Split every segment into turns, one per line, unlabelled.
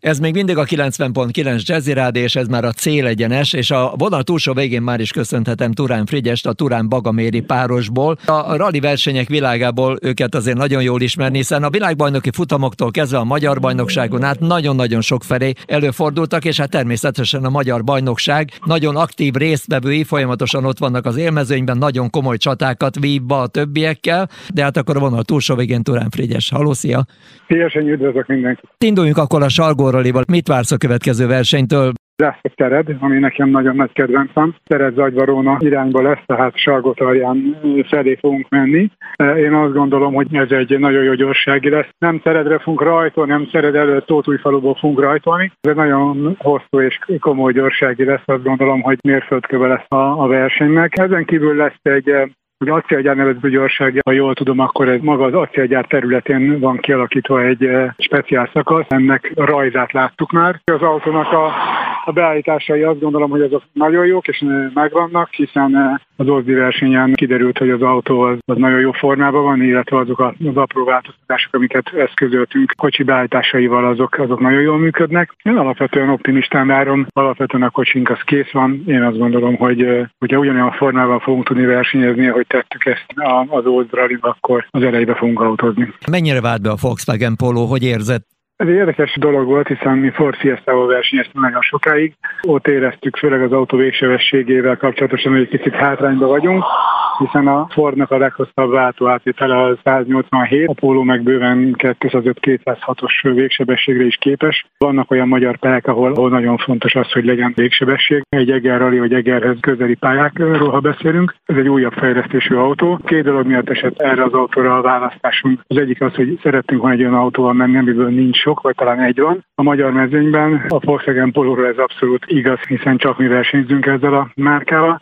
Ez még mindig a 90.9 Jazzy Rád, és ez már a célegyenes, és a vonal túlsó végén már is köszönhetem Turán Frigyest, a Turán Bagaméri párosból. A rally versenyek világából őket azért nagyon jól ismerni, hiszen a világbajnoki futamoktól kezdve a magyar bajnokságon át nagyon-nagyon sok felé előfordultak, és hát természetesen a magyar bajnokság nagyon aktív résztvevői folyamatosan ott vannak az élmezőnyben, nagyon komoly csatákat vívva a többiekkel, de hát akkor a vonal túlsó végén Turán Frigyes. Halló, szia!
Szívesen üdvözlök mindenkit!
Induljunk akkor a Salgó Rallival. Mit vársz a következő versenytől?
lesz a tered, ami nekem nagyon nagy kedvencem. Tered Zagyvaróna irányba lesz, tehát Salgotarján felé fogunk menni. Én azt gondolom, hogy ez egy nagyon jó gyorsági lesz. Nem Teredre fogunk rajtolni, nem Tered előtt Tótújfaluból fogunk rajtolni. Ez egy nagyon hosszú és komoly gyorsági lesz, azt gondolom, hogy mérföldköve lesz a, a versenynek. Ezen kívül lesz egy Ugye acélgyár nevező gyorság, ha jól tudom, akkor ez maga az acélgyár területén van kialakítva egy speciál szakasz, ennek rajzát láttuk már. Az autónak a a beállításai azt gondolom, hogy azok nagyon jók, és megvannak, hiszen az Ozdi versenyen kiderült, hogy az autó az, az nagyon jó formában van, illetve azok az apró változtatások, amiket eszközöltünk kocsi beállításaival, azok, azok nagyon jól működnek. Én alapvetően optimistán várom, alapvetően a kocsink az kész van. Én azt gondolom, hogy hogyha ugyanolyan formával fogunk tudni versenyezni, ahogy tettük ezt az Old rally akkor az elejébe fogunk autózni.
Mennyire vált be a Volkswagen Polo, hogy érzett?
Ez egy érdekes dolog volt, hiszen mi Ford Fiesta-val versenyeztünk nagyon sokáig. Ott éreztük főleg az autó végsebességével kapcsolatosan, hogy egy kicsit hátrányba vagyunk hiszen a Fordnak a leghosszabb váltóátétele a 187, a Polo meg bőven 205-206-os végsebességre is képes. Vannak olyan magyar pályák, ahol, ahol nagyon fontos az, hogy legyen végsebesség. Egy Eger Rally vagy Egerhez közeli pályákról, ha beszélünk. Ez egy újabb fejlesztésű autó. Két dolog miatt esett erre az autóra a választásunk. Az egyik az, hogy szerettünk volna egy olyan autóval menni, amiből nincs sok, vagy talán egy van. A magyar mezőnyben a Volkswagen Polo ez abszolút igaz, hiszen csak mi versenyzünk ezzel a márkával.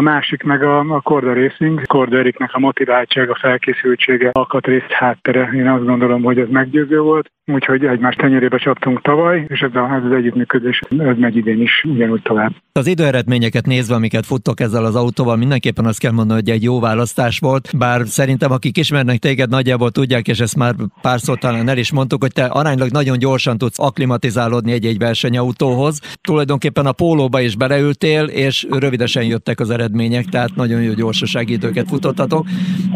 A másik meg a, a Korda Racing. Korda Eriknek a motiváltság, a felkészültsége, alkatrészt háttere. Én azt gondolom, hogy ez meggyőző volt úgyhogy egymás tenyerébe csaptunk tavaly, és ez, a, ez az együttműködés ez megy idén is ugyanúgy tovább.
Az időeredményeket nézve, amiket futtok ezzel az autóval, mindenképpen azt kell mondani, hogy egy jó választás volt, bár szerintem akik ismernek téged nagyjából tudják, és ezt már párszor talán el is mondtuk, hogy te aránylag nagyon gyorsan tudsz aklimatizálódni egy-egy versenyautóhoz. Tulajdonképpen a pólóba is beleültél, és rövidesen jöttek az eredmények, tehát nagyon jó gyorsasági időket futottatok.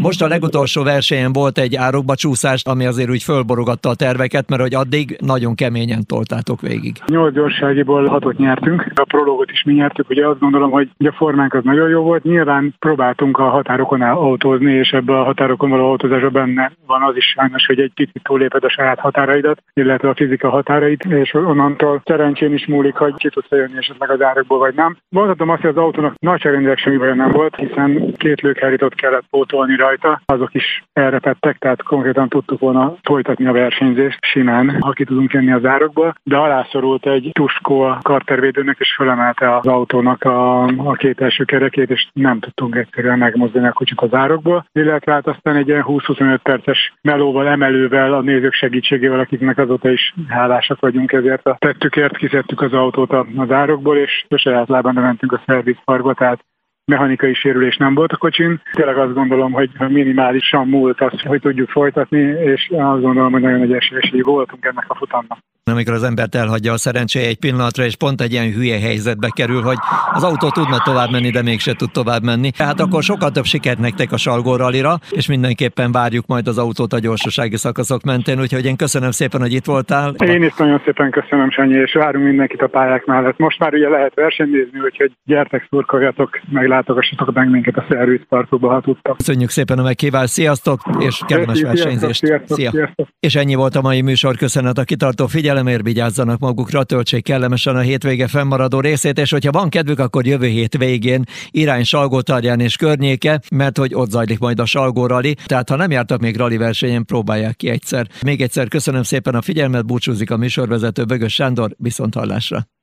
Most a legutolsó versenyen volt egy árokba csúszás, ami azért úgy fölborogatta a terveket, mert hogy addig nagyon keményen toltátok végig.
Nyolc gyorságiból hatot nyertünk, a prologot is mi nyertük, ugye azt gondolom, hogy a formánk az nagyon jó volt. Nyilván próbáltunk a határokon autózni, és ebbe a határokon való autózásban benne van az is sajnos, hogy egy picit túléped a saját határaidat, illetve a fizika határait, és onnantól szerencsén is múlik, hogy ki tudsz jönni esetleg az árakból, vagy nem. Mondhatom azt, hogy az autónak nagyságrendileg semmi baj nem volt, hiszen két lőkhárítót kellett pótolni rajta, azok is elrepettek, tehát konkrétan tudtuk volna folytatni a versenyzést simán, ha ki tudunk jönni az árokból, de alászorult egy tuskó a kartervédőnek, és fölemelte az autónak a, a két első kerekét, és nem tudtunk egyszerűen megmozdulni a kocsit az árokból. Illetve hát aztán egy ilyen 20-25 perces melóval, emelővel, a nézők segítségével, akiknek azóta is hálásak vagyunk ezért a tettükért, kiszedtük az autót az árokból, és a saját lábán mentünk a szervizparkba, tehát mechanikai sérülés nem volt a kocsin. Tényleg azt gondolom, hogy minimálisan múlt az, hogy tudjuk folytatni, és azt gondolom, hogy nagyon nagy esélyesei voltunk ennek a futamnak
amikor az embert elhagyja a szerencséje egy pillanatra, és pont egy ilyen hülye helyzetbe kerül, hogy az autó tudna tovább menni, de mégse tud tovább menni. Tehát akkor sokkal több sikert nektek a Salgó Rallira, és mindenképpen várjuk majd az autót a gyorsasági szakaszok mentén, úgyhogy én köszönöm szépen, hogy itt voltál.
Én is nagyon szépen köszönöm, Sanyi, és várunk mindenkit a pályák mellett. Most már ugye lehet versenynézni, úgyhogy gyertek, szurkoljatok, meglátogassatok meg minket a szervizparkokba, ha tudtak.
Köszönjük szépen a meghívást, sziasztok, és kellemes versenyzést.
Sziasztok, sziasztok, sziasztok.
És ennyi volt a mai műsor, köszönet a kitartó figyelmet figyelemért vigyázzanak magukra, töltsék kellemesen a hétvége fennmaradó részét, és hogyha van kedvük, akkor jövő hét végén irány Salgótarján és környéke, mert hogy ott zajlik majd a Salgó Rally, tehát ha nem jártak még rally versenyen, próbálják ki egyszer. Még egyszer köszönöm szépen a figyelmet, búcsúzik a műsorvezető Bögös Sándor, viszont hallásra.